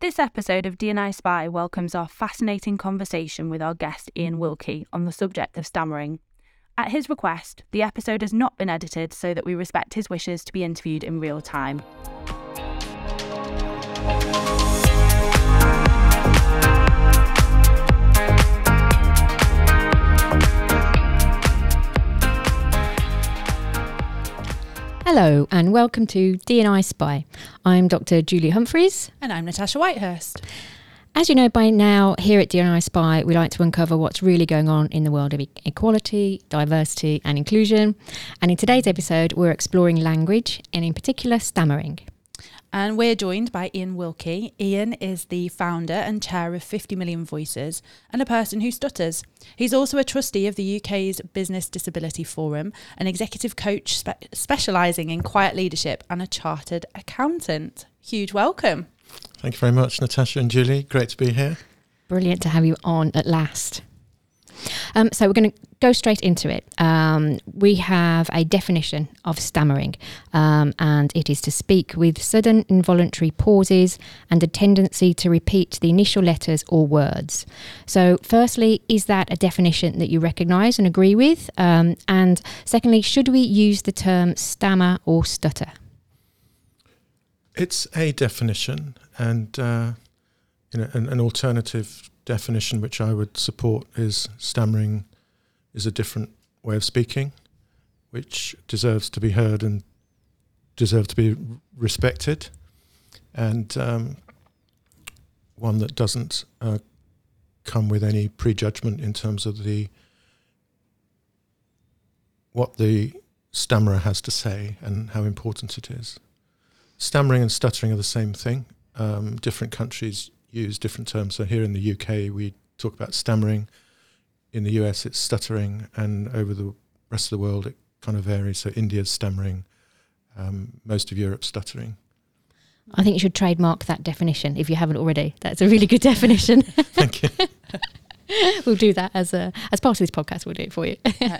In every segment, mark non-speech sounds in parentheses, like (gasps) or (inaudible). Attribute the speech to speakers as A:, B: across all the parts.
A: This episode of DNI Spy welcomes our fascinating conversation with our guest Iain Wilkie on the subject of stammering. At his request, the episode has not been edited so that we respect his wishes to be interviewed in real time.
B: Hello, and welcome to DNI Spy. I'm Dr. Julie Humphreys.
C: And I'm Natasha Whitehurst.
B: As you know by now, here at DNI Spy, we like to uncover what's really going on in the world of equality, diversity, and inclusion. And in today's episode, we're exploring language, and in particular, stammering.
C: And we're joined by Iain Wilkie. Iain is the founder and chair of 50 Million Voices and a person who stutters. He's also a trustee of the UK's Business Disability Forum, an executive coach spe- specialising in quiet leadership, and a chartered accountant. Huge welcome.
D: Thank you very much, Natasha and Julie. Great to be here.
B: Brilliant to have you on at last. Um, so we're going to go straight into it. Um, we have a definition of stammering, um, and it is to speak with sudden involuntary pauses and a tendency to repeat the initial letters or words. So, firstly, is that a definition that you recognise and agree with? Um, and secondly, should we use the term stammer or stutter?
D: It's a definition, and uh, you know, an, an alternative definition which I would support is stammering is a different way of speaking, which deserves to be heard and deserves to be respected, and um, one that doesn't uh, come with any prejudgment in terms of the what the stammerer has to say and how important it is. Stammering and stuttering are the same thing. Um, different countries use different terms. So here in the UK, we talk about stammering. In the US, it's stuttering, and over the rest of the world, it kind of varies. So India's stammering, um, most of Europe stuttering.
B: I think you should trademark that definition if you haven't already. That's a really good (laughs) definition. (laughs)
D: Thank you. (laughs)
B: we'll do that as a as part of this podcast. We'll do it for you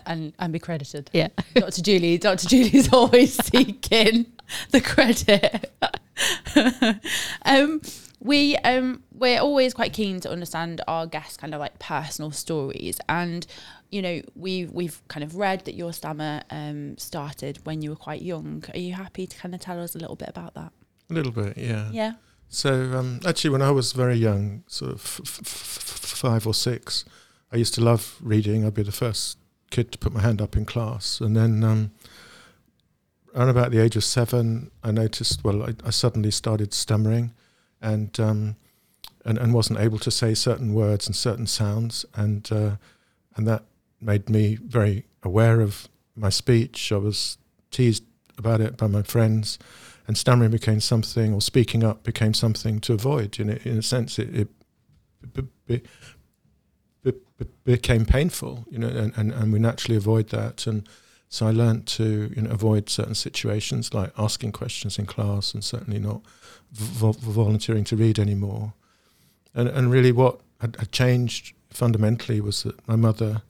C: and and be credited.
B: Yeah,
C: Dr. Julie. Dr. Julie's always seeking the credit. um, we um we're always quite keen to understand our guests kind of like personal stories. And you know we've we've kind of read that your stammer um started when you were quite young. Are you happy to kind of tell us a little bit about that?
D: A little bit yeah.
C: Yeah.
D: So um, actually when i was very young sort of f- f- five or six i used to love reading. I'd be the first kid to put my hand up in class. And then um, around about the age of seven i noticed well i, I suddenly started stammering and um, and and wasn't able to say certain words and certain sounds, and uh, and that made me very aware of my speech. I was teased about it by my friends, and stammering became something, or speaking up became something to avoid. In a, in a sense, it, it be, be, be, became painful, you know, and, and, and we naturally avoid that. And so I learned to you know avoid certain situations like asking questions in class, and certainly not vo- volunteering to read anymore. And and really, what had, had changed fundamentally was that my mother,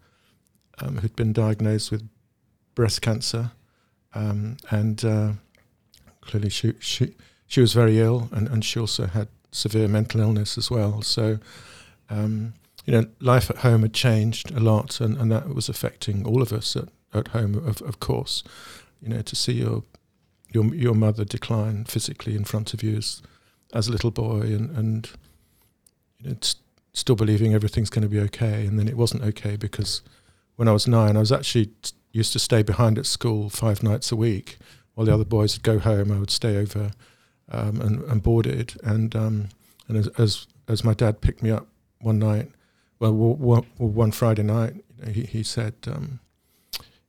D: um, who'd been diagnosed with breast cancer, um, and uh, clearly she she she was very ill, and, and she also had severe mental illness as well. So. Um, you know, life at home had changed a lot, and, and that was affecting all of us at, at home, of, of course. You know, to see your your your mother decline physically in front of you as, as a little boy, and and you know, still believing everything's going to be okay, and then it wasn't okay because when I was nine, I was actually t- used to stay behind at school five nights a week while the other boys would go home. I would stay over um, and, and boarded, and um, and as, as, as my dad picked me up one night, well, w- w- one Friday night, you know, he he said, um,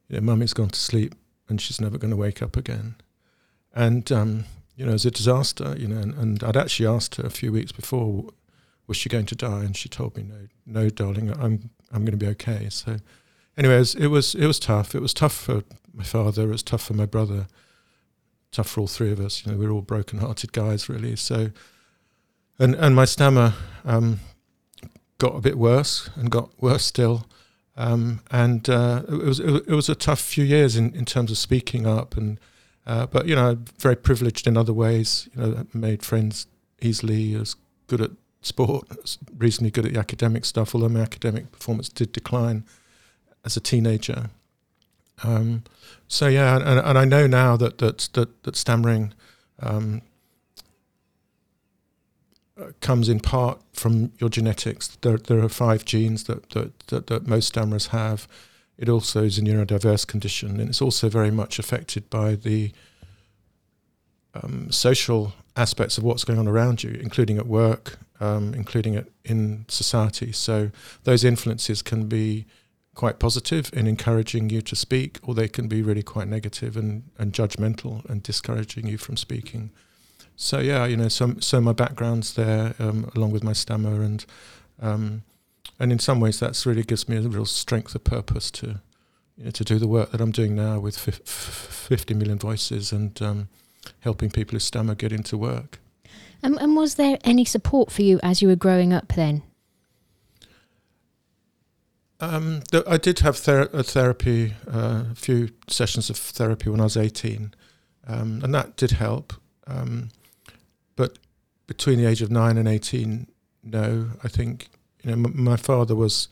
D: you know, "Mummy's gone to sleep and she's never going to wake up again." And um, you know, as a disaster. You know, and, and I'd actually asked her a few weeks before, was she going to die, and she told me, no, no, darling, I'm I'm going to be okay. So, anyways, it was it was tough. It was tough for my father. It was tough for my brother. Tough for all three of us. You know, we're all broken-hearted guys, really. So, and and my stammer um, got a bit worse and got worse still. Um, and uh, it was it was a tough few years in, in terms of speaking up and uh, but you know very privileged in other ways you know made friends easily was good at sport was reasonably good at the academic stuff although my academic performance did decline as a teenager um, so yeah and, and I know now that that that, that stammering um, comes in part from your genetics. There, there are five genes that, that, that, that most stammerers have. It also is a neurodiverse condition, and it's also very much affected by the um, social aspects of what's going on around you, including at work, um, including in society. So those influences can be quite positive in encouraging you to speak, or they can be really quite negative and, and judgmental and discouraging you from speaking so yeah, you know, so so my background's there um, along with my stammer, and um, and in some ways that's really gives me a real strength of purpose to you know to do the work that I'm doing now with f- f- 50 million voices and um, helping people who stammer get into work.
B: And, and was there any support for you as you were growing up then?
D: Um, th- I did have ther- a therapy, uh, a few sessions of therapy when I was 18, um, and that did help. Um, but between the age of nine and 18, no, I think, you know, m- my father was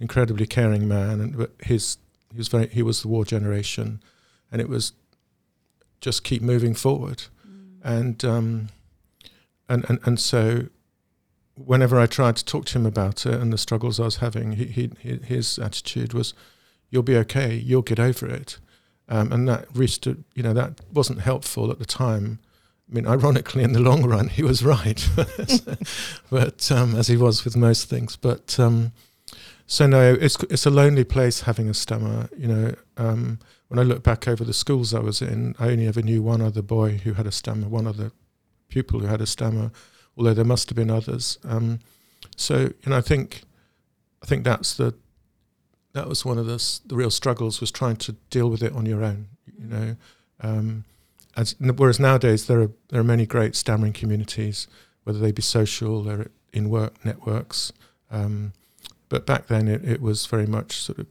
D: incredibly caring man and his, he was very, he was the war generation and it was just keep moving forward. Mm. And, um, and, and, and so whenever I tried to talk to him about it and the struggles I was having, he, he, his attitude was, "You'll be okay. You'll get over it," um, and that reached, you know, that wasn't helpful at the time. I mean, ironically, in the long run, he was right, (laughs) but um, as he was with most things. But um, so no, it's it's a lonely place having a stammer. You know, um, when I look back over the schools I was in, I only ever knew one other boy who had a stammer, one other pupil who had a stammer, although there must have been others. Um, so you know, I think I think that's the that was one of the the real struggles was trying to deal with it on your own. You know. As, whereas nowadays there are there are many great stammering communities, whether they be social or in work networks. Um, but back then it, it was very much sort of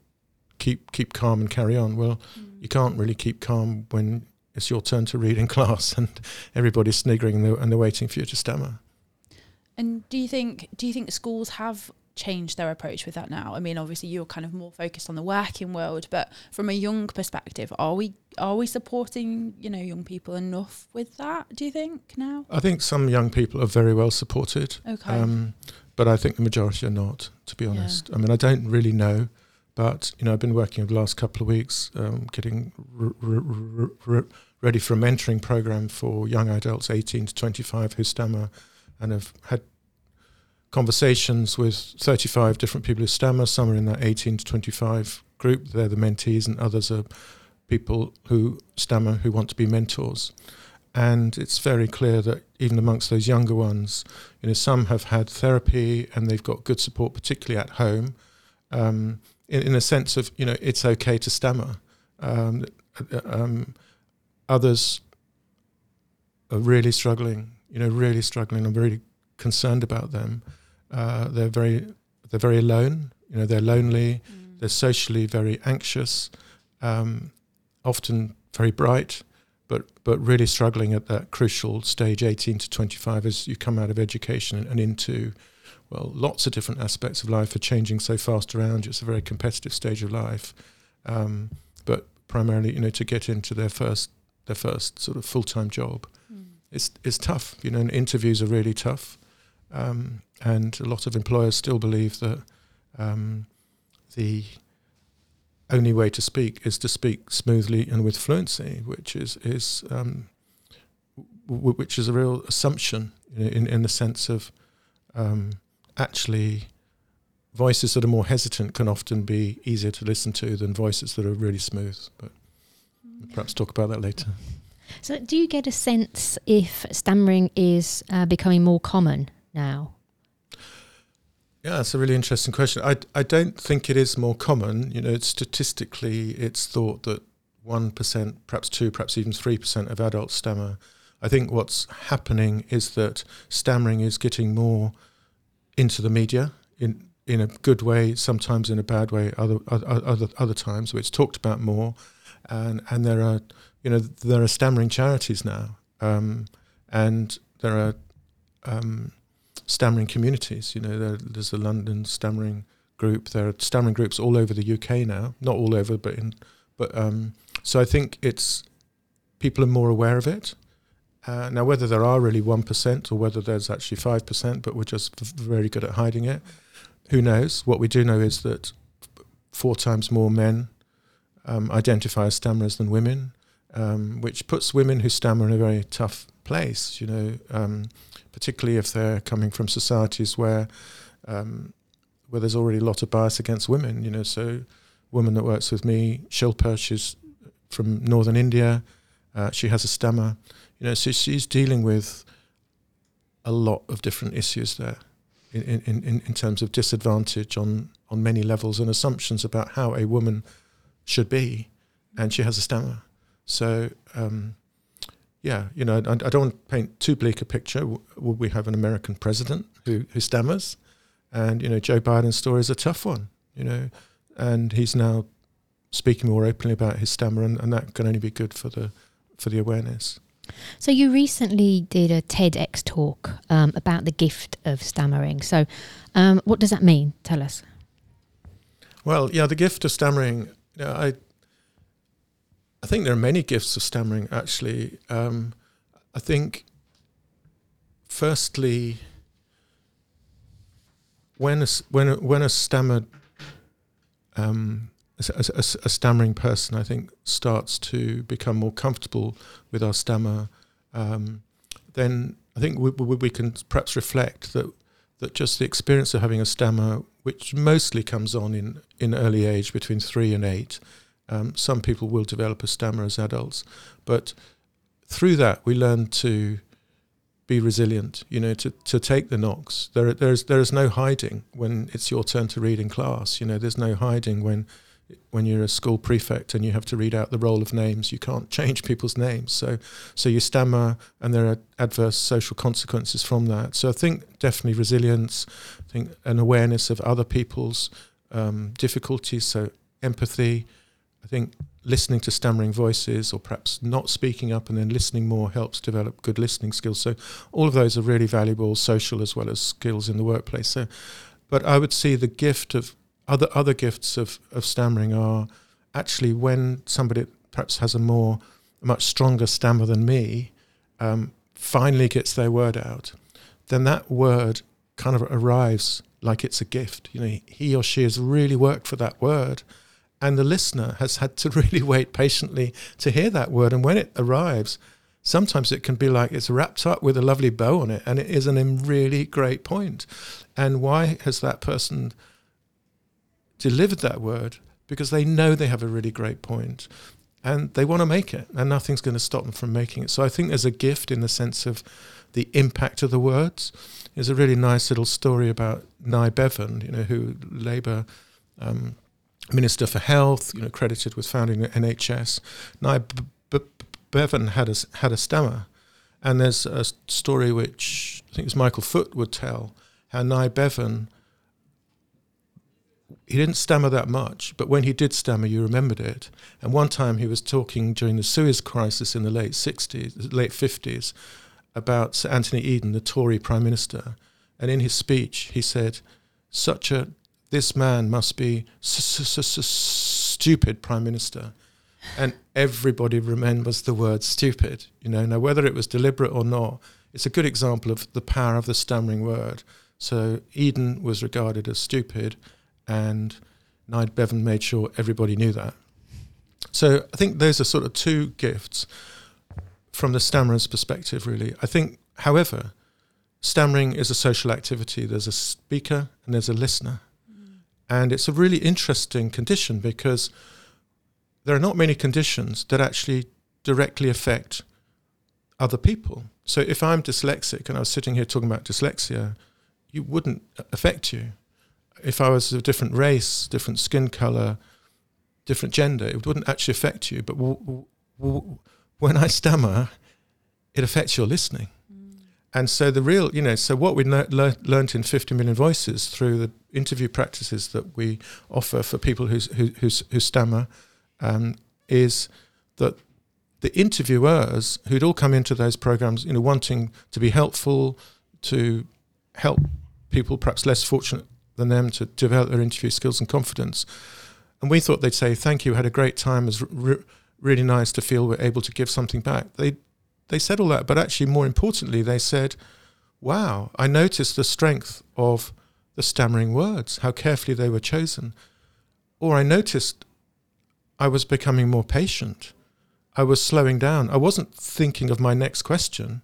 D: keep keep calm and carry on. Well, mm. you can't really keep calm when it's your turn to read in (laughs) class and everybody's sniggering and they're, and they're waiting for you to stammer.
C: And do you think do you think schools have change their approach with that now? I mean, obviously you're kind of more focused on the working world, but from a young perspective, are we are we supporting you know young people enough with that? Do you think now?
D: I think some young people are very well supported.
C: Okay.
D: Um, but I think the majority are not, to be honest. Yeah. I mean, I don't really know, but you know, I've been working over the last couple of weeks, um, getting r- r- r- ready for a mentoring program for young adults, 18 to 25, who stammer, and have had conversations with 35 different people who stammer. Some are in that 18 to 25 group. They're the mentees, and others are people who stammer who want to be mentors. And it's very clear that even amongst those younger ones, you know, some have had therapy and they've got good support, particularly at home, um, in, in a sense of, you know, it's okay to stammer. Um, um, others are really struggling, you know, really struggling. I'm very concerned about them. Uh, they're very they're very alone. You know, they're lonely. Mm. They're socially very anxious. Um, often very bright, but but really struggling at that crucial stage, 18 to 25, as you come out of education and, and into well, lots of different aspects of life are changing so fast around you. It's a very competitive stage of life, um, but primarily, you know, to get into their first their first sort of full time job, mm. it's it's tough. You know, and interviews are really tough. Um, and a lot of employers still believe that um, the only way to speak is to speak smoothly and with fluency, which is is um, w- which is a real assumption in in the sense of um, actually voices that are more hesitant can often be easier to listen to than voices that are really smooth. But perhaps talk about that later.
B: So, do you get a sense if stammering is uh, becoming more common now?
D: Yeah, that's a really interesting question. I, I don't think it is more common. You know, statistically, it's thought that 1%, perhaps 2 perhaps even 3% of adults stammer. I think what's happening is that stammering is getting more into the media in in a good way, sometimes in a bad way, other other other times where it's talked about more, and and there are you know there are stammering charities now, um, and there are um, stammering communities. You know, there, there's the London stammering group. There are stammering groups all over the UK now, not all over, but in but um, so I think it's people are more aware of it. Uh, now, whether there are really one percent or whether there's actually five percent, but we're just very good at hiding it, who knows? What we do know is that four times more men um, identify as stammerers than women, um, which puts women who stammer in a very tough place. You know, um, particularly if they're coming from societies where um, where there's already a lot of bias against women. You know, so woman that works with me, Shilpa, she's from northern India. Uh, she has a stammer. You know, so she's dealing with a lot of different issues there in, in, in, in terms of disadvantage on, on many levels and assumptions about how a woman should be. And she has a stammer. So, um, yeah, you know, I, I, don't want to paint too bleak a picture. We have an American president who, who stammers? And, you know, Joe Biden's story is a tough one, you know and he's now speaking more openly about his stammer, and, and that can only be good for the for the awareness.
B: So you recently did a TEDx talk um, about the gift of stammering. So, um, what does that mean? Tell us.
D: Well, yeah, the gift of stammering. You know, I I think there are many gifts of stammering. Actually, um, I think firstly, when a, when a, when a stammer um, a, a, a, stammering person, I think, starts to become more comfortable with our stammer, um, then I think we, we, we, can perhaps reflect that that just the experience of having a stammer, which mostly comes on in, in early age, between three and eight, um, some people will develop a stammer as adults, but through that we learn to be resilient, you know, to, to take the knocks. There, there's, there is no hiding when it's your turn to read in class. You know, there's no hiding when, when you're a school prefect and you have to read out the roll of names. You can't (laughs) change people's names. So, so you stammer and there are adverse social consequences from that. So I think definitely resilience, I think an awareness of other people's um, difficulties. So empathy, I think listening to stammering voices or perhaps not speaking up and then listening more helps develop good listening skills. So all of those are really valuable social as well as skills in the workplace. So, but I would see the gift of other other gifts of, of stammering are actually when somebody perhaps has a more a much stronger stammer than me um, finally gets their word out, then that word kind of arrives like it's a gift. You know, he or she has really worked for that word and the listener has had to (laughs) really wait patiently to hear that word. And when it arrives, sometimes it can be like it's wrapped up with a lovely bow on it, and it is a really great point. And why has that person delivered that word? Because they know they have a really great point and they want to make it, and nothing's going to stop them from making it. So I think there's a gift in the sense of the impact of the words. There's a really nice little story about Nye Bevan, you know, who Labour um, Minister for Health, you know, credited with founding the NHS. Now, B- B- Bevan had a, had a stammer, and there's a story which I think it's Michael Foot would tell how Nye Bevan he didn't stammer that much, but when he did stammer, you remembered it. And one time he was talking during the Suez crisis in the late 60s, late 50s, about Sir Anthony Eden, the Tory Prime Minister. And in his speech, he said, Such a this man must be stupid prime minister. And everybody remembers the word stupid. You know, now whether it was deliberate or not, it's a good example of the power of the stammering word. So Eden was regarded as stupid, and Nye Bevan made sure everybody knew that. So I think those are sort of two gifts from the stammerer's perspective, really. I think, however, stammering is a social activity. There's a speaker and there's a listener. And it's a really interesting condition because there are not many conditions that actually directly affect other people. So if I'm dyslexic and I was sitting here talking about dyslexia, it wouldn't affect you. If I was a different race, different skin color, different gender, it wouldn't actually affect you. But w- w- when I stammer, it affects your listening. And so the real, you know, so what we le- le- learned in 50 Million Voices through the interview practices that we offer for people who, who, who stammer um, is that the interviewers who'd all come into those programs, you know, wanting to be helpful, to help people perhaps less fortunate than them to develop their interview skills and confidence. And we thought they'd say, "Thank you, had a great time. It was re- really nice to feel we're able to give something back." They they said all that, but actually, more importantly, they said, "Wow, I noticed the strength of the stammering words, how carefully they were chosen, or I noticed I was becoming more patient. I was slowing down. I wasn't thinking of my next question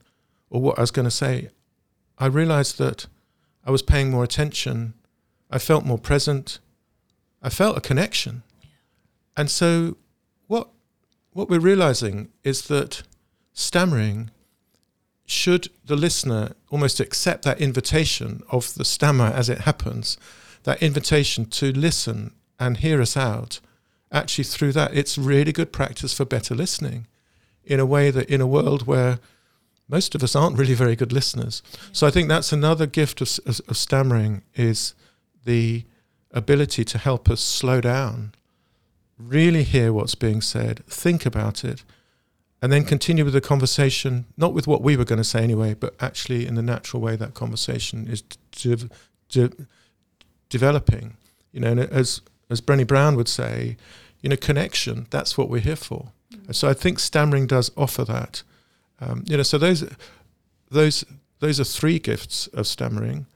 D: or what I was going to say. I realized that I was paying more attention. I felt more present. I felt a connection. And so, what what we're realizing is that stammering, should the listener almost accept that invitation of the stammer as it happens, that invitation to listen and hear us out, actually through that, it's really good practice for better listening in a way that in a world where most of us aren't really very good listeners. So I think that's another gift of, of, of stammering is the ability to help us slow down, really hear what's being said, think about it, and then continue with the conversation, not with what we were going to say anyway, but actually in the natural way that conversation is de- de- developing. You know, and as as Brené Brown would say, you know, connection. That's what we're here for. Mm. So I think stammering does offer that. Um, you know, so those those those are three gifts of stammering.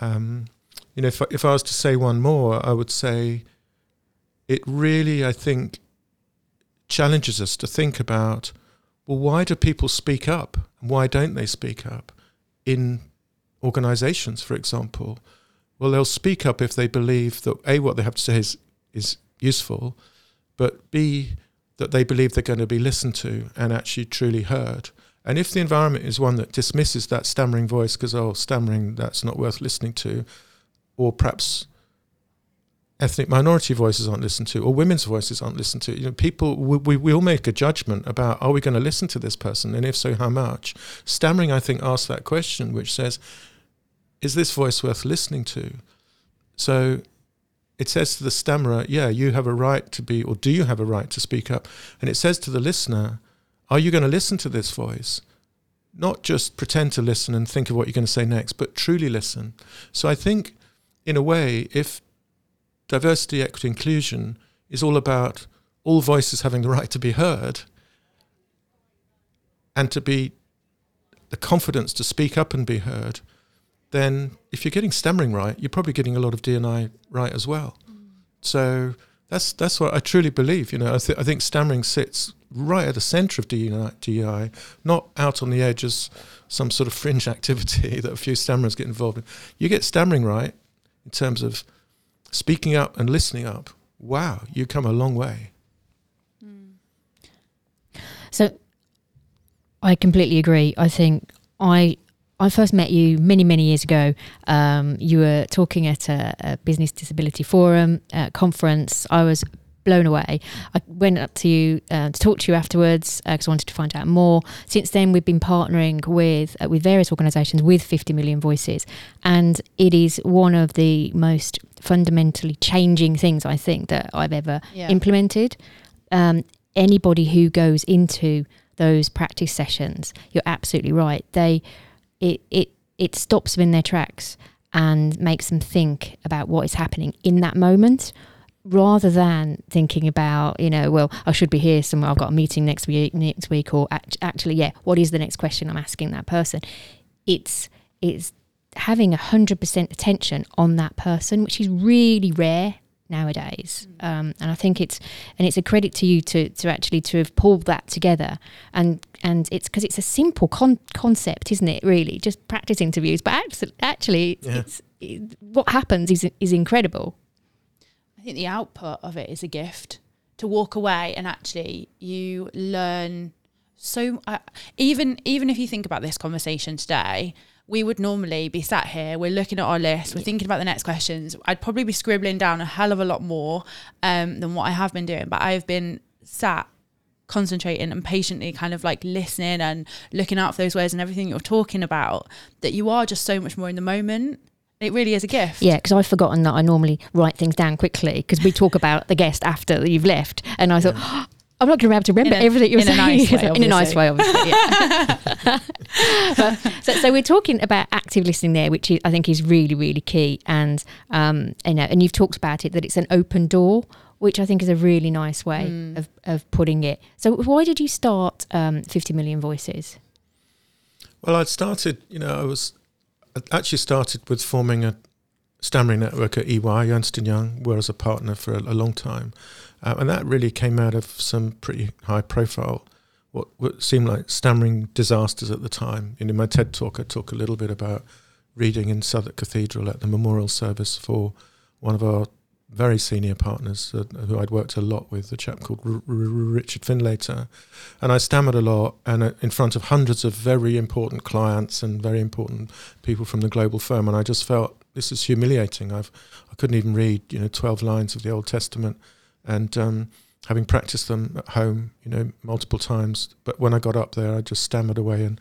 D: Um, you know, if if I was to say one more, I would say it really, I think, challenges us to think about well, why do people speak up and why don't they speak up in organizations, for example? Well, they'll speak up if they believe that A, what they have to say is, is useful, but B, that they believe they're going to be listened to and actually truly heard. And if the environment is one that dismisses that stammering voice because, oh, stammering, that's not worth listening to, or perhaps ethnic minority voices aren't listened to or women's voices aren't listened to. You know people we, we, we all make a judgment about are we going to listen to this person? And if so how much? Stammering i think asks that question which says is this voice worth listening to? So it says to the stammerer yeah you have a right to be or do you have a right to speak up? And it says to the listener are you going to listen to this voice? Not just pretend to listen and think of what you're going to say next but truly listen. So i think in a way if diversity, equity, inclusion is all about all voices having the right to be heard and to be the confidence to speak up and be heard, then if you're getting stammering right, you're probably getting a lot of DNI right as well. Mm. So that's that's what I truly believe. You know, I, th- I think stammering sits right at the centre of DEI, not out on the edge as some sort of fringe (laughs) activity that a few stammerers get involved in. You get stammering right in terms of speaking up and listening up, wow, you come a long way.
B: So I completely agree. I think I I first met you many, many years ago. Um, you were talking at a, a business disability forum conference. I was blown away. I went up to you uh, to talk to you afterwards because uh, I wanted to find out more. Since then, we've been partnering with uh, with various organisations with 50 million voices, and it is one of the most fundamentally changing things I think that I've ever yeah. implemented. Um, anybody who goes into those practice sessions, you're absolutely right. They it it it stops them in their tracks and makes them think about what is happening in that moment rather than thinking about you know well i should be here somewhere i've got a meeting next week next week or act- actually yeah what is the next question i'm asking that person? It's it's having 100% attention on that person which is really rare nowadays. Mm. um, and i think it's and it's a credit to you to to actually to have pulled that together. And and it's because it's a simple con- concept isn't it really? Just practice interviews but actually, actually yeah. it's, it, what happens is is incredible
C: think the output of it is a gift to walk away and actually you learn so uh, even even if you think about this conversation today we would normally be sat here we're looking at our list we're thinking about the next questions. I'd probably be scribbling down a hell of a lot more um, than what i have been doing but i've been sat concentrating and patiently kind of like listening and looking out for those words and everything you're talking about that you are just so much more in the moment it really is a gift.
B: Yeah, because I've forgotten that I normally write things down quickly because we talk about the guest after you've left, and I thought. Oh, (gasps) I'm not going to be able to remember
C: a-
B: everything you're
C: in a nice (laughs) way,
B: in a nice
C: obviously.
B: way, obviously. Yeah. (laughs) But- so, so we're talking about active listening there, which is, I think is really, really key. And um, you know, and you've talked about it that it's an open door, which I think is a really nice way
C: Mm.
B: of, of putting it. So, why did you start um, 50 Million Voices?
D: Well, I'd started, you know, I was Actually started with forming a stammering network at EY, Ernst Young, where I was a partner for a, a long time, uh, and that really came out of some pretty high profile, what, what seemed like stammering disasters at the time. And in my TED talk, I talk a little bit about reading in Southwark Cathedral at the memorial service for one of our very senior partners uh, who I'd worked a lot with, a chap called R- R- Richard Finlater. And I stammered a lot and uh, in front of hundreds of very important clients and very important people from the global firm. And I just felt this is humiliating. I've, I couldn't even read, you know, 12 lines of the Old Testament. And um, having practiced them at home, you know, multiple times. But when I got up there, I just stammered away and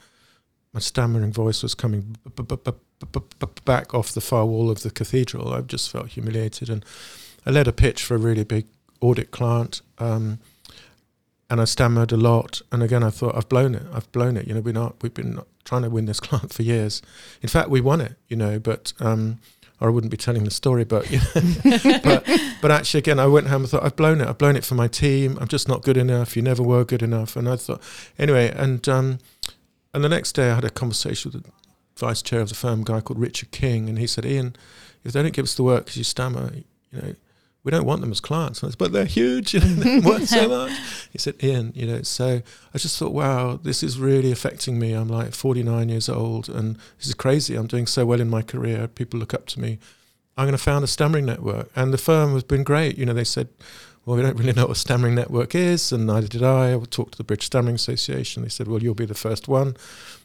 D: my stammering voice was coming b- b- b- back off the far wall of the cathedral. I've just felt humiliated, and I led a pitch for a really big audit client, um, and I stammered a lot. And again, I thought I've blown it. I've blown it. You know, we're not. We've been trying to win this (laughs) client for years. In fact, we won it. You know, but. Um, or I wouldn't be telling the story, but you know, (laughs) but but actually, again, I went home and thought I've blown it. I've blown it for my team. I'm just not good enough. You never were good enough. And I thought, anyway, and um, and the next day I had a conversation with vice chair of the firm, a guy called Richard King, and he said, Iain, if they don't give us the work because you stammer, you know, we don't want them as clients. Said, but they're huge, you know, they're (laughs) worth so much. He said, Iain, you know, so I just thought, wow, this is really affecting me. I'm like 49 years old, and this is crazy. I'm doing so well in my career. People look up to me. I'm going to found a stammering network, and the firm has been great. You know, they said, well, we don't really know what a stammering network is, and neither did I. I talked to the British Stammering Association. They said, well, you'll be the first one.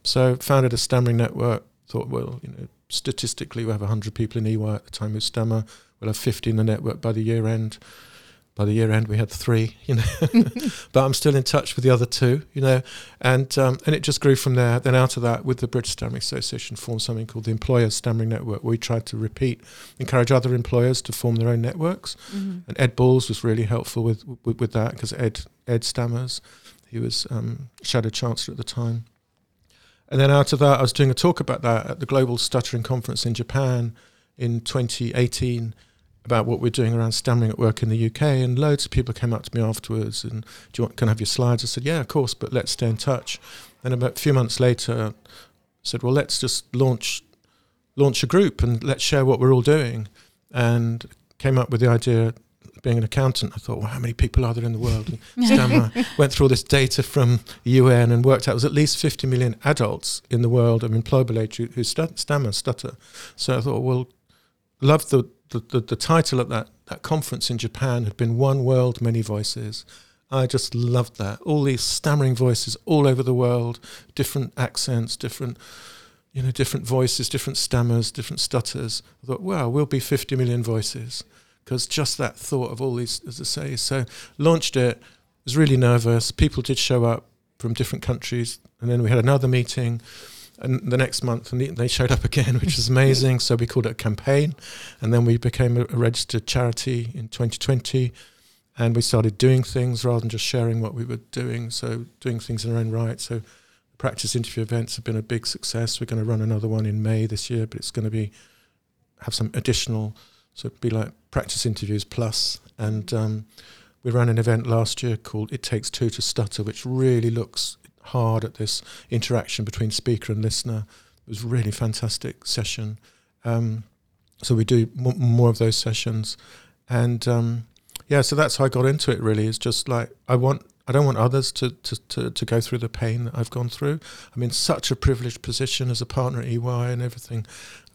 D: So founded a stammering network. Thought, well, you know, statistically, we have 100 people in EY at the time who stammer. We'll have 50 in the network by the year end. By the year end, we had three, you know, (laughs) but I'm still in touch with the other two, you know, and um, and it just grew from there. Then out of that, with the British Stammering Association, formed something called the Employers Stammering Network. We tried to repeat, encourage other employers to form their own networks.
C: Mm-hmm.
D: And Ed Balls was really helpful with with, with that because Ed Ed stammers. He was um, shadow chancellor at the time. And then out of that, I was doing a talk about that at the Global Stuttering Conference in Japan in 2018 about what we're doing around stammering at work in the UK. And loads of people came up to me afterwards and, do you want, can I have your slides? I said, yeah, of course, but let's stay in touch. And about a few months later, I said, well, let's just launch launch a group and let's share what we're all doing. And came up with the idea being an accountant, I thought, well, how many people are there in the world? And (laughs) Stammer went through all this data from the UN and worked out it was at least 50 million adults in the world of employable age who, who stammer, stutter. So I thought, well, love the, the, the, the title of that, that conference in Japan had been One World, Many Voices. I just loved that. All these stammering voices all over the world, different accents, different you know, different voices, different stammers, different stutters. I thought, wow, we'll be 50 million voices. Because just that thought of all these, as I say, so launched it, was really nervous. People did show up from different countries. And then we had another meeting and the next month and they showed up again, (laughs) which was amazing. so we called it a campaign. And then we became a, registered charity in 2020. And we started doing things rather than just sharing what we were doing. So doing things in our own right. So practice interview events have been a big success. We're going to run another one in May this year, but it's going to be have some additional, so it'd be like practice interviews plus. And um, we ran an event last year called "It Takes Two to Stutter," which really looks hard at this interaction between speaker and listener. It was really fantastic session. Um, so we do m- more of those sessions, and um, yeah, so that's how I got into it. Really, is just like I want I don't want others to, to, to, to go through the pain that I've gone through. I'm in such a privileged position as a partner at EY and everything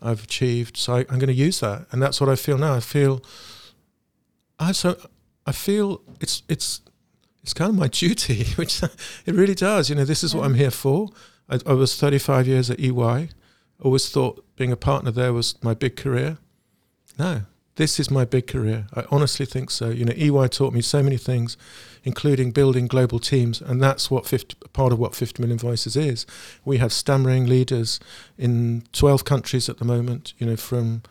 D: I've achieved. So I, I'm going to use that, and that's what I feel now. I feel I so I feel it's it's it's kind of my duty, (laughs) which it really does. You know, this is what I'm here for. I, I was 35 years at EY. Always thought being a partner there was my big career. No, this is my big career. I honestly think so. You know, EY taught me so many things, including building global teams, and that's what 50, part of what 50 Million Voices is. We have stammering leaders in 12 countries at the moment. You know, from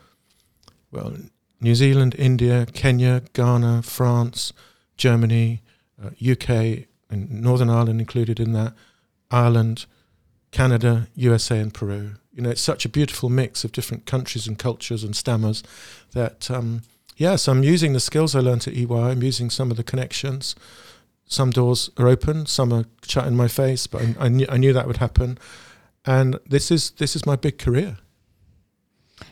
D: well, New Zealand, India, Kenya, Ghana, France, Germany, uh, UK, and Northern Ireland included in that, Ireland, Canada, USA, and Peru. You know, it's such a beautiful mix of different countries and cultures and stammers that, um, yes, I'm using the skills I learned at EY. I'm using some of the connections. Some doors are open, some are shut in my face, but I, I, knew, I knew that would happen. And this is this is my big career.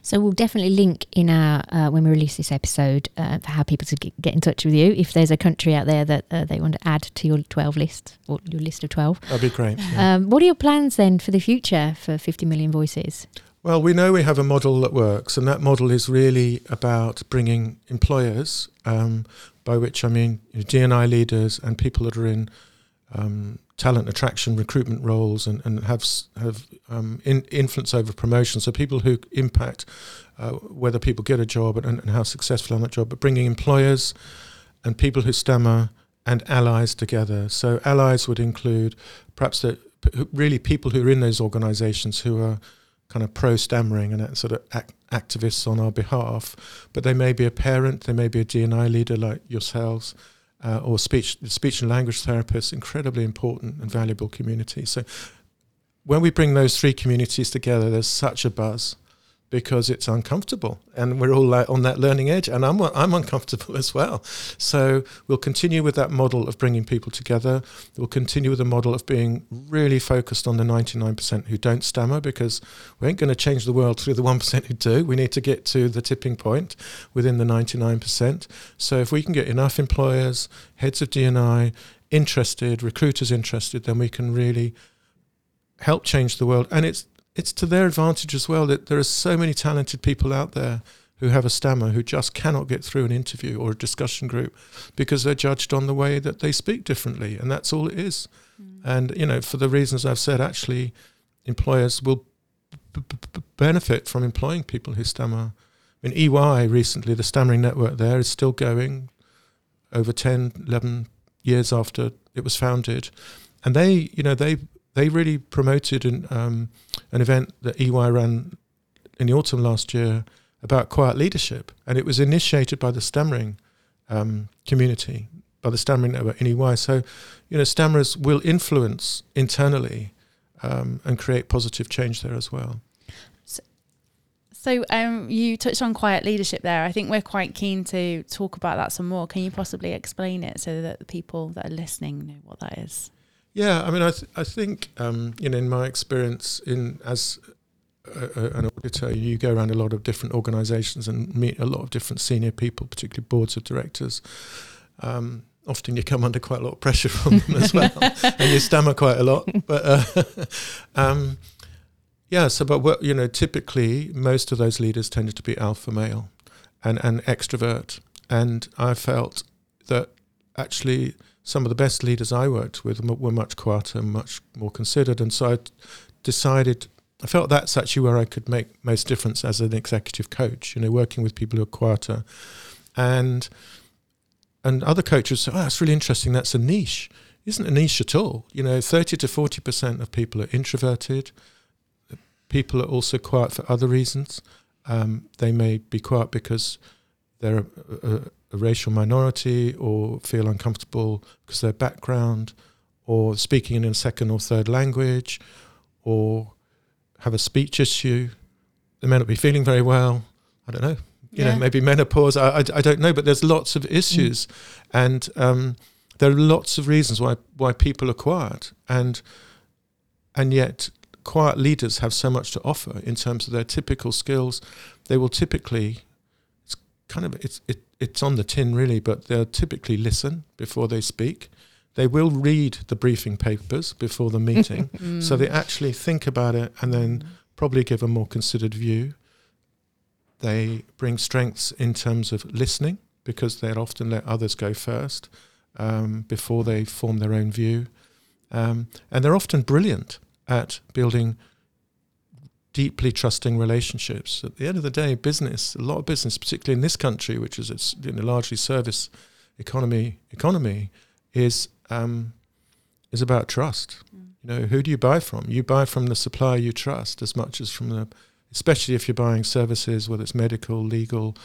B: So we'll definitely link in our uh, when we release this episode uh, for how people to get, get in touch with you. If there's a country out there that uh, they want to add to your twelve list or your list of twelve,
D: that'd be great. Yeah.
B: Um, what are your plans then for the future for Fifty Million Voices?
D: Well, we know we have a model that works, and that model is really about bringing employers, um, by which I mean you know, DNI leaders and people that are in um, talent attraction recruitment roles and, and have have um, in, influence over promotion. So people who impact uh, whether people get a job and, and, how successful on that job, but bringing employers and people who stammer and allies together. So allies would include perhaps the really people who are in those organisations who are kind of pro stammering and sort of activists on our behalf, but they may be a parent, they may be a DNI leader like yourselves uh, or speech speech and language therapists, incredibly important and valuable community. So when we bring those three communities together, there's such a buzz because it's uncomfortable and we're all on that learning edge and I'm, I'm uncomfortable (laughs) as well. So we'll continue with that model of bringing people together. We'll continue with the model of being really focused on the 99% who don't stammer because we ain't going to change the world through the 1% (laughs) who do. We need to get to the tipping point within the 99%. So if we can get enough employers, heads of DNI interested, recruiters interested, then we can really help change the world. And it's it's to their advantage as well that there are so many talented people out there who have a stammer who just cannot get through an interview or a discussion group because they're judged on the way that they speak differently and that's all it is. Mm. and you know for the reasons i've said actually employers will b- b- benefit from employing people who stammer. I mean, ey recently the stammering network there is still going over 10 11 years after it was founded. And they you know they they really promoted an, um, an event that EY ran in the autumn last year about quiet leadership, and it was initiated by the stammering um, community, by the stammering network in EY. So, you know, stammerers will influence internally um, and create positive change there as well.
C: So um, you touched on quiet leadership there. I think we're quite keen to talk about that some more. Can you possibly explain it so that the people that are listening know what that is?
D: Yeah, I mean, I th- I think um, you know, in my experience in as a, a, an auditor, you go around a lot of different organisations and meet a lot of different senior people, particularly boards of directors. Um, often you come under quite a lot of pressure from them as well, (laughs) and you stammer quite a lot. But uh, (laughs) um, yeah, so but what, you know, typically most of those leaders tended to be alpha male and and extrovert, and I felt that actually some of the best leaders I worked with were much quieter and much more considered. And so I decided, I felt that's actually where I could make most difference as an executive coach, you know, working with people who are quieter. And and other coaches say, oh, that's really interesting. That's a niche. Isn't a niche at all. You know, 30 to 40% of people are introverted. People are also quiet for other reasons. Um, they may be quiet because they're a, a, a racial minority or feel uncomfortable because their background or speaking in a second or third language or have a speech issue. They may not be feeling very well. I don't know. You yeah. know, maybe menopause. I, I, I, don't know, but there's lots of issues, mm. and um, there are lots of reasons why why people are quiet, and and yet quiet leaders have so much to offer in terms of their typical skills. They will typically kind of it's it, it's on the tin really, but they'll typically listen before they speak. They will read the briefing papers before the meeting, (laughs) mm. so they actually think about it and then mm. probably give a more considered view. They bring strengths in terms of listening because they'll often let others go first. um, before they form their own view. Um, and they're often brilliant at building deeply trusting relationships. At the end of the day, business, a lot of business, particularly in this country, which is it's you know, largely service economy economy, is um, is about trust. Mm. You know, who do you buy from? You buy from the supplier you trust as much as from the, especially if you're buying services, whether it's medical, legal,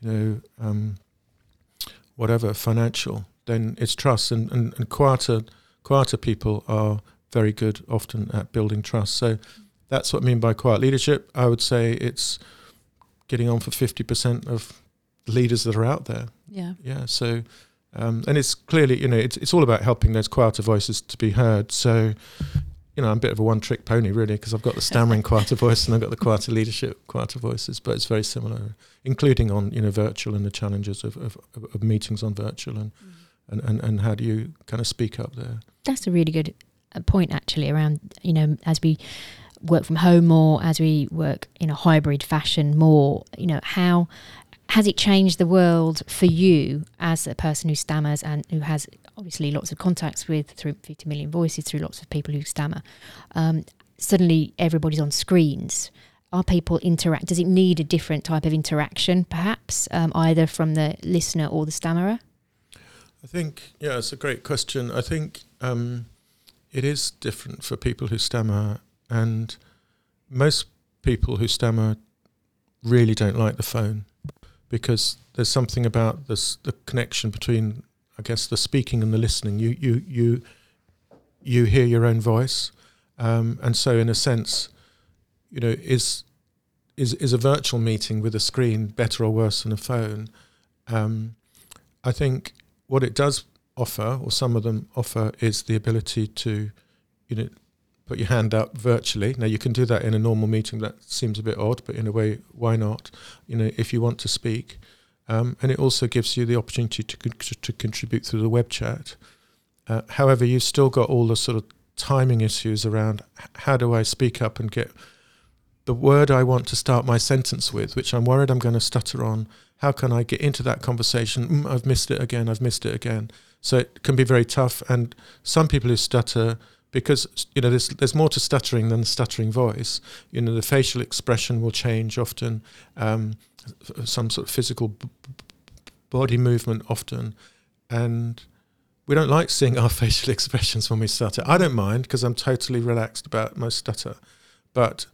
D: you know, um, whatever, financial. Then it's trust, and and, and quieter quieter people are very good often at building trust. So that's what I mean by quiet leadership. I would say it's getting on for 50% of leaders that are out there.
C: Yeah.
D: Yeah. So, um, and it's clearly, you know, it's, it's all about helping those quieter voices to be heard. So, you know, I'm a bit of a one trick pony, really, because I've got the stammering (laughs) quieter voice and I've got the quieter leadership quieter voices, but it's very similar, including on, you know, virtual and the challenges of, of, of meetings on virtual and, mm. and, and, and how do you kind of speak up there.
B: That's a really good uh, point, actually, around, you know, as we work from home more, as we work in a hybrid fashion more, you know, how has it changed the world for you as a person who stammers and who has obviously lots of contacts with through 50 million voices, through lots of people who stammer? Um, suddenly everybody's on screens. Are people interact? Does it need a different type of interaction, perhaps, um, either from the listener or the stammerer?
D: I think, yeah, it's a great question. I think um, it is different for people who stammer and most people who stammer really don't like the phone because there's something about this the connection between I guess the speaking and the listening. You you you you hear your own voice, um, and so in a sense, you know, is is is a virtual meeting with a screen better or worse than a phone? Um, I think what it does offer, or some of them offer, is the ability to, you know, put your hand up virtually. Now you can do that in a normal meeting. That seems a bit odd, but in a way, why not? You know, if you want to speak, um, and it also gives you the opportunity to to, to contribute through the web chat. Uh, however, you've still got all the sort of timing issues around how do I speak up and get the word I want to start my sentence with, which I'm worried I'm going to stutter on. How can I get into that conversation? Mm, I've missed it again. I've missed it again. So it can be very tough. And some people who stutter because you know there's there's more to stuttering than the stuttering voice. You know the facial expression will change often, um, some sort of physical b- body movement often, and we don't like seeing our (laughs) facial expressions when we stutter. I don't mind because I'm totally relaxed about my stutter, but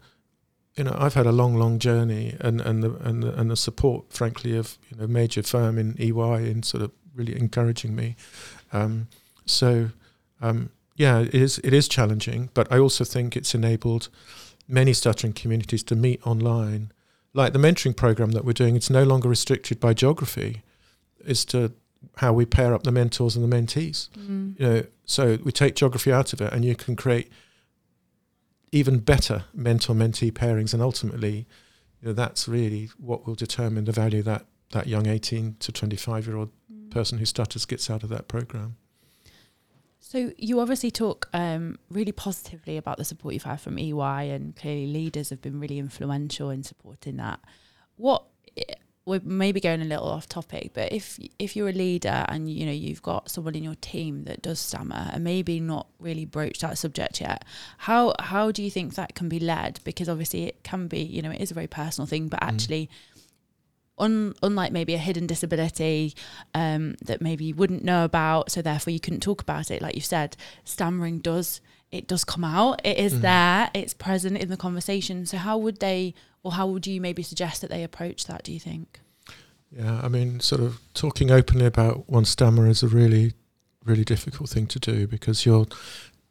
D: you know I've had a long, long journey, and and the and the, and the support, frankly, of you know major firm in EY in sort of really encouraging me. Um, so. Um, yeah, it is it is challenging, but I also think it's enabled many stuttering communities to meet online. Like the mentoring program that we're doing, it's no longer restricted by geography as to how we pair up the mentors and the mentees. Mm. You know, so we take geography out of it, and you can create even better mentor-mentee pairings, and ultimately, you know, that's really what will determine the value that that young 18 to 25 year old mm. person who stutters gets out of that program.
C: So you obviously talk um, really positively about the support you've had from EY, and clearly leaders have been really influential in supporting that. What we're maybe going a little off topic, but if if you're a leader and you know you've got someone in your team that does stammer and maybe not really broached that subject yet, how how do you think that can be led? Because obviously it can be, you know, it is a very personal thing, but mm. actually. Mm un, unlike maybe a hidden disability um, that maybe you wouldn't know about, so therefore you couldn't talk about it. Like you said, stammering does it does come out. It is mm. there. It's present in the conversation. So how would they, or how would you maybe suggest that they approach that? Do you think?
D: Yeah, I mean, sort of talking openly about one stammer is a really, really difficult thing to do because you're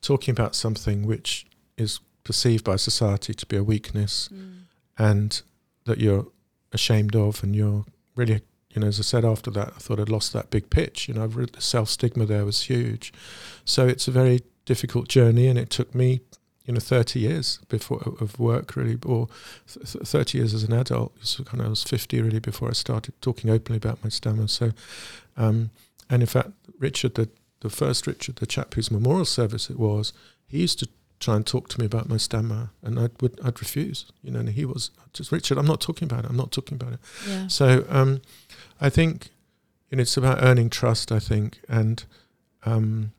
D: talking about something which is perceived by society to be a weakness, mm. and that you're ashamed of, and you're really, you know, as I said after that, I thought I'd lost that big pitch. You know, the self stigma there was huge. So it's a very difficult journey, and it took me, you know, 30 years before of work really, or 30 years as an adult. So kind of I was 50 really before I started talking openly about my stammer. So, um, and in fact, Richard, the the first Richard, the chap whose memorial service it was, he used to try and talk to me about my stammer, and I would I'd refuse. You know, and he was just Richard. I'm not talking about it. I'm not talking about it.
C: Yeah.
D: So um, I think you know, it's about earning trust. I think, and um,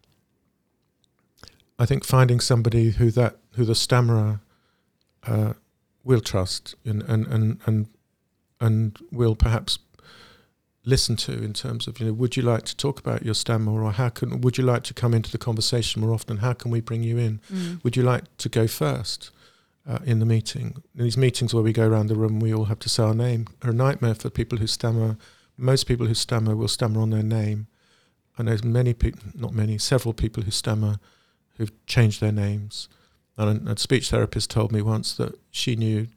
D: I think finding somebody who that who the stammerer uh, will trust and and and and and will perhaps listen to in terms of you know would you like to talk about your stammer or how can would you like to come into the conversation more often? How can we bring you in?
C: Mm.
D: would you like to go first uh, in the meeting? In these meetings where we go around the room we all have to say our name. Are a nightmare for people who stammer most people who stammer will stammer on their name. I know many people not many several people who stammer who've changed their names. And a, a speech therapist told me once that she knew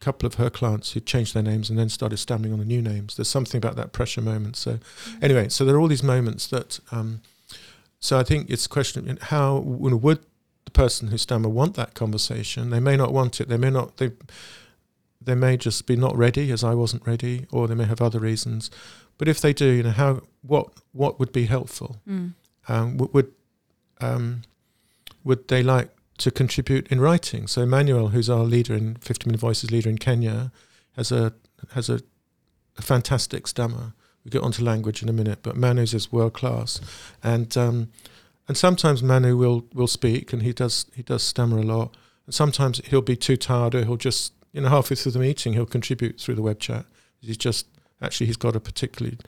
D: a couple of her clients who changed their names and then started stammering on the new names. There's something about that pressure moment. So, anyway, so there are all these moments that. Um, so I think it's a question of how you know, would the person who stammer want that conversation? They may not want it. They may not. They they may just be not ready, as I wasn't ready, or they may have other reasons. But if they do, you know, how what what would be helpful?
C: Mm.
D: um, would um, would they like to contribute in writing? So Emmanuel, who's our leader in 50 Million Voices leader in Kenya, has a has a, a fantastic stammer. We get onto language in a minute, but Manu's is world class, and um, and sometimes Manu will will speak, and he does he does stammer a lot. And sometimes he'll be too tired, or he'll just you know halfway through the meeting he'll contribute through the web chat. He's just actually he's got a particularly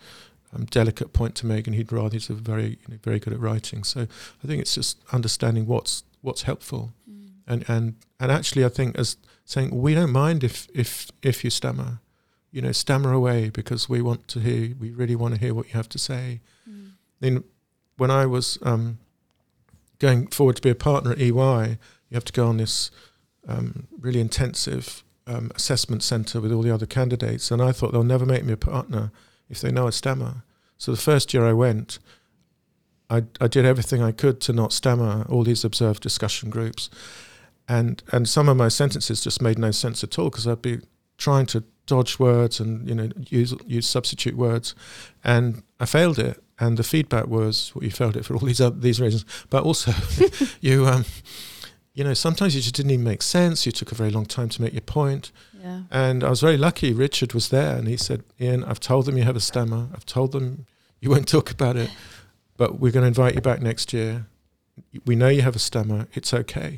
D: um, delicate point to make, and he'd rather he's very you know, very good at writing. So I think it's just understanding what's what's helpful,
C: Mm.
D: and and and actually I think as saying we don't mind if if if you stammer, you know, stammer away because we want to hear, we really want to hear what you have to say.
C: Mm.
D: In when I was um, going forward to be a partner at EY, you have to go on this um, really intensive um, assessment centre with all the other candidates, and I thought they'll never make me a partner if they know I stammer. So the first year I went, I, I did everything I could to not stammer all these observed discussion groups, and and some of my sentences just made no sense at all because I'd be trying to dodge words and you know use use substitute words, and I failed it. And the feedback was, well, you failed it for all these other, these reasons, but also (laughs) you um, you know sometimes you just didn't even make sense. You took a very long time to make your point.
C: Yeah.
D: And I was very lucky. Richard was there, and he said, "Iain, I've told them you have a stammer. I've told them you won't talk about it, but we're going to invite you back next year. We know you have a stammer. It's okay."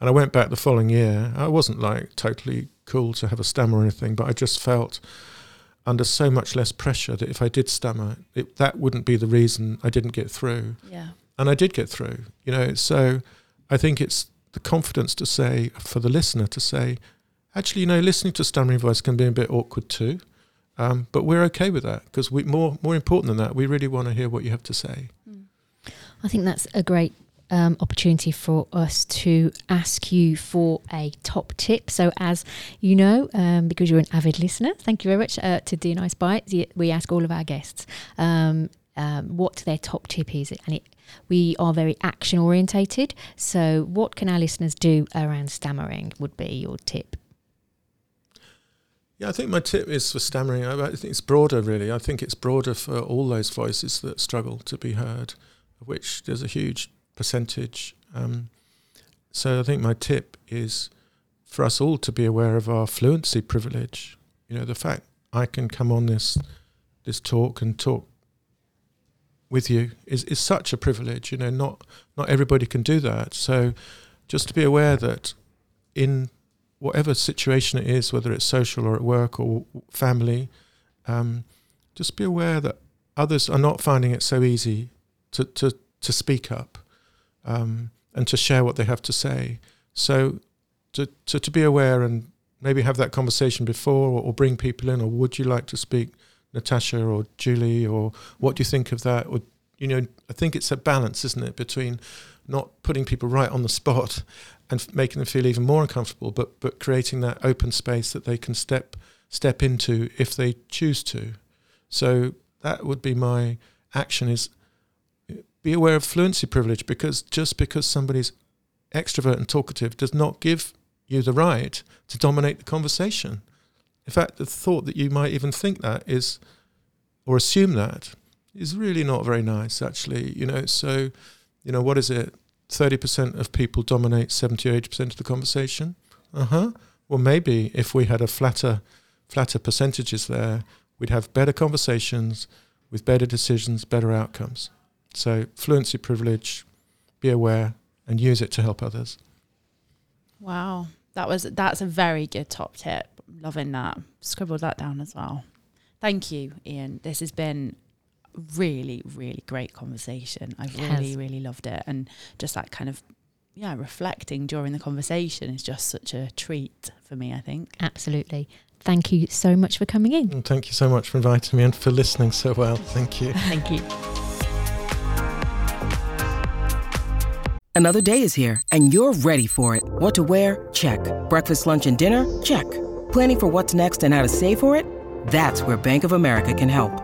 D: And I went back the following year. I wasn't like totally cool to have a stammer or anything, but I just felt under so much less pressure that if I did stammer, it, that wouldn't be the reason I didn't get through
C: Yeah.
D: and I did get through. You know, so I think it's the confidence to say for the listener to say, actually, you know, listening to stammering voice can be a bit awkward too, um, but we're okay with that because we more more important than that, we really want to hear what you have to say.
B: I think that's a great um, opportunity for us to ask you for a top tip. So, as you know, um, because you're an avid listener, thank you very much uh, to DNI. The- We ask all of our guests um, um, what their top tip is, and it, we are very action orientated. So, what can our listeners do around stammering? Would be your tip.
D: Yeah, I think my tip is for stammering. I, think it's broader, really. I think it's broader for all those voices that struggle to be heard, which there's a huge percentage. Um, so I think my tip is for us all to be aware of our fluency privilege. You know, the fact I can come on this this talk and talk with you is, is such a privilege. You know, not not everybody can do that. So just to be aware that in whatever situation it is, whether it's social or at work or family, um, just be aware that others are not finding it so easy to, to, to speak up um, and to share what they have to say. So to, to, to be aware and maybe have that conversation before or, or bring people in or would you like to speak, Natasha or Julie, or what do you think of that? Or, you know, I think it's a balance, isn't it, between not putting people right on the spot and making them feel even more uncomfortable, but but creating that open space that they can step step into if they choose to. So that would be my action: is eh, be aware of fluency privilege because just because somebody's extrovert and talkative does not give you the right to dominate the conversation. In fact, the thought that you might even think that is, or assume that, is really not very nice. Actually, you know. So, you know, what is it? 30% of people dominate 70 or 80% of the conversation. Uh huh. Well, maybe if we had a flatter, flatter percentages there, we'd have better conversations with better decisions, better outcomes. So fluency privilege, be aware and use it to help others.
C: Wow, that was that's a very good top tip. Loving that. Scribbled that down as well. Thank you, Iain. This has been really, really great conversation. I've really,
B: has.
C: really loved it, and just that kind of yeah, reflecting during the conversation is just such a treat for me. I think.
B: Absolutely. Thank you so much for coming in.
D: And thank you so much for inviting me and for listening so well. Thank you. (laughs)
B: Thank you.
E: Another day is here, and you're ready for it. What to wear? Check. Breakfast, lunch, and dinner? Check. Planning for what's next and how to save for it? That's where Bank of America can help.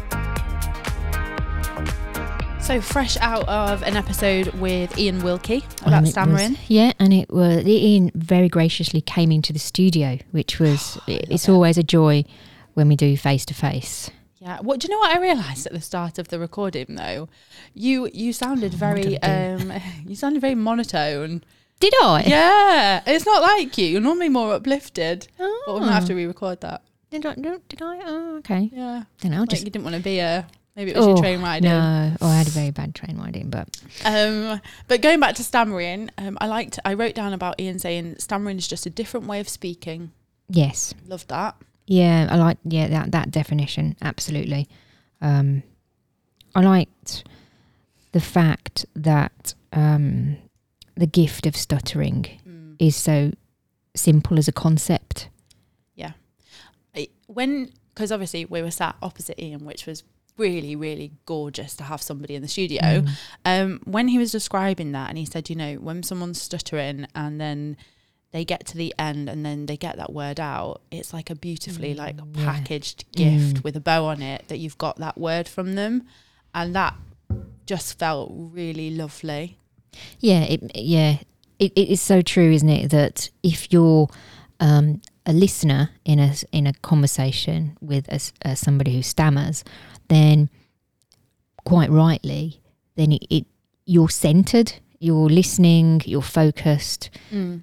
C: So fresh out of an episode with Iain Wilkie
B: Um,
C: about
B: it was- yeah, and it was Iain very graciously came into the studio, which was (gasps) it's always a joy when we do face to face.
C: Yeah. What do you know? What I realised at the start of the recording, though, you you sounded very um, (laughs) you sounded very monotone.
B: Did I?
C: Yeah, it's not like you. You're normally more uplifted. But we're gonna have to
B: Oh.
C: re-record that.
B: Did I? Did I? Oh, okay.
C: Yeah.
B: Then I'll
C: Like
B: just.
C: you didn't want to be a. Maybe it was
B: oh,
C: your train riding.
B: No, oh, I had a very bad train riding, but
C: Um, but going back to stammering, um, I liked. I wrote down about Iain saying stammering is just a different way of speaking.
B: yes,
C: Love that.
B: yeah, I like yeah that that definition absolutely. Um, I liked the fact that um, the gift of stuttering
C: Mm.
B: is so simple as a concept.
C: I- when because obviously we were sat opposite Iain, which was really really gorgeous to have somebody in the studio.
B: Mm.
C: Um, when he was describing that, and he said, you know, when someone's stuttering and then they get to the end and then they get that word out, it's like a beautifully like
B: Mm, yeah.
C: packaged gift
B: Mm.
C: with a bow on it that you've got that word from them, and that just felt really lovely.
B: Yeah, it, yeah, it, it is so true, isn't it? That if you're um, a listener in a in a conversation with a uh, somebody who stammers, then quite rightly, then it, it you're centered, you're listening, you're focused,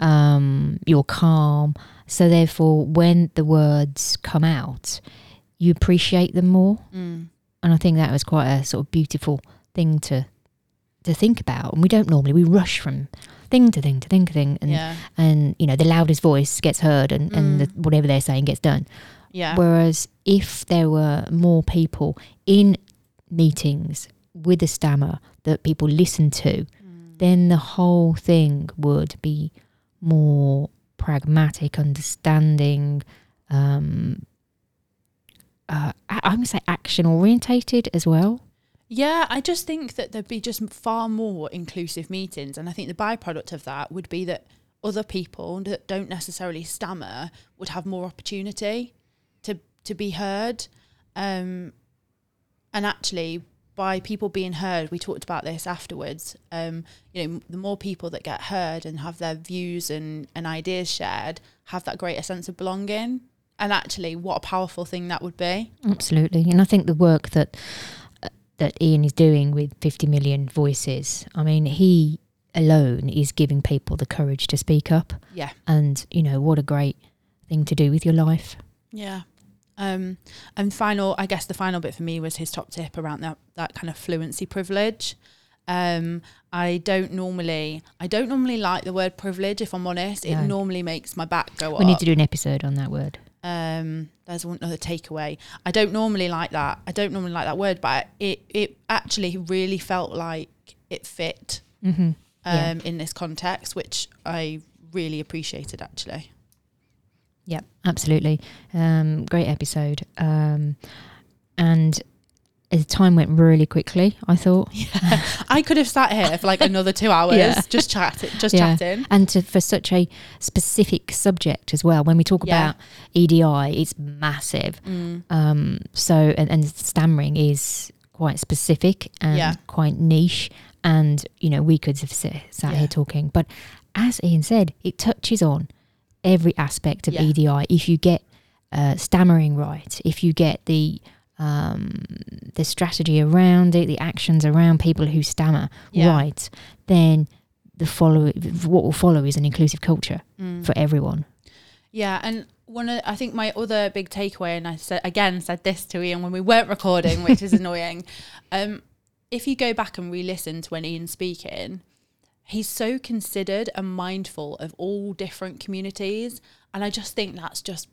B: um, you're calm. So therefore, when the words come out, you appreciate them more,
C: Mm.
B: and I think that was quite a sort of beautiful thing to to think about. And we don't normally we rush from thing to thing to thing to thing, and
C: yeah,
B: and you know the loudest voice gets heard, and and the, whatever they're saying gets done.
C: Yeah,
B: Whereas if there were more people in meetings with a stammer that people listen to, then the whole thing would be more pragmatic, understanding. Um, uh, I- I'm going to say action orientated as well.
C: Yeah, I just think that there'd be just far more inclusive meetings. And I think the byproduct of that would be that other people that don't necessarily stammer would have more opportunity to, be heard. Um, and actually, by people being heard, we talked about this afterwards. Um, you know, the more people that get heard and have their views and, and ideas shared, have that greater sense of belonging. And actually, what a powerful thing that would be.
B: Absolutely, and I think the work that uh, that Iain is doing with 50 million voices. I mean, he alone is giving people the courage to speak up,
C: Yeah.
B: and you know what a great thing to do with your life.
C: Yeah. Um, and final, I guess the final bit for me was his top tip around that, that kind of fluency privilege. Um, I don't normally, I don't normally like the word privilege. If I'm honest, it normally makes my back go up.
B: We need to do an episode on that word.
C: Um, there's one another takeaway. I don't normally like that. I don't normally like that word, but it it actually really felt like it fit
B: Mm-hmm.
C: um,
B: Yeah.
C: in this context, which I really appreciated actually.
B: Yep, absolutely. Um, great episode. Um, and the time went really quickly. I thought, (laughs)
C: I could have sat here for like another two (laughs) hours
B: Yeah.
C: just chatting, just
B: Yeah.
C: chatting.
B: and to, for such a specific subject as well. When we talk
C: Yeah.
B: about EDI, it's massive.
C: Mm.
B: Um, so and, and stammering is quite specific and
C: Yeah.
B: quite niche. And you know, we could have sat, sat
C: Yeah.
B: here talking, but as Iain said, it touches on every aspect of
C: Yeah.
B: EDI. If you get uh, stammering right, if you get the um, the strategy around it, the actions around people who stammer
C: Yeah.
B: right, then the follow what will follow is an inclusive culture
C: Mm.
B: for everyone.
C: Yeah, and one of I think my other big takeaway, and I said again said this to Iain when we weren't recording, which is (laughs) annoying. Um, if you go back and re-listen to when Iain's speaking, he's so considered and mindful of all different communities, and I just think that's just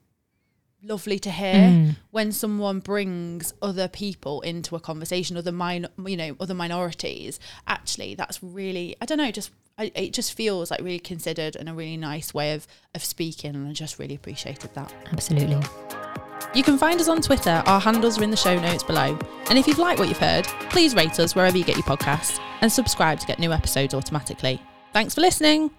C: lovely to hear
B: Mm.
C: when someone brings other people into a conversation, other min- you know, other minorities. Actually, that's really I don't know, just I, it just feels like really considered and a really nice way of of speaking, and I just really appreciated that.
B: Absolutely.
C: You can find us on Twitter. Our handles are in the show notes below. And if you've liked what you've heard, please rate us wherever you get your podcasts and subscribe to get new episodes automatically. Thanks for listening.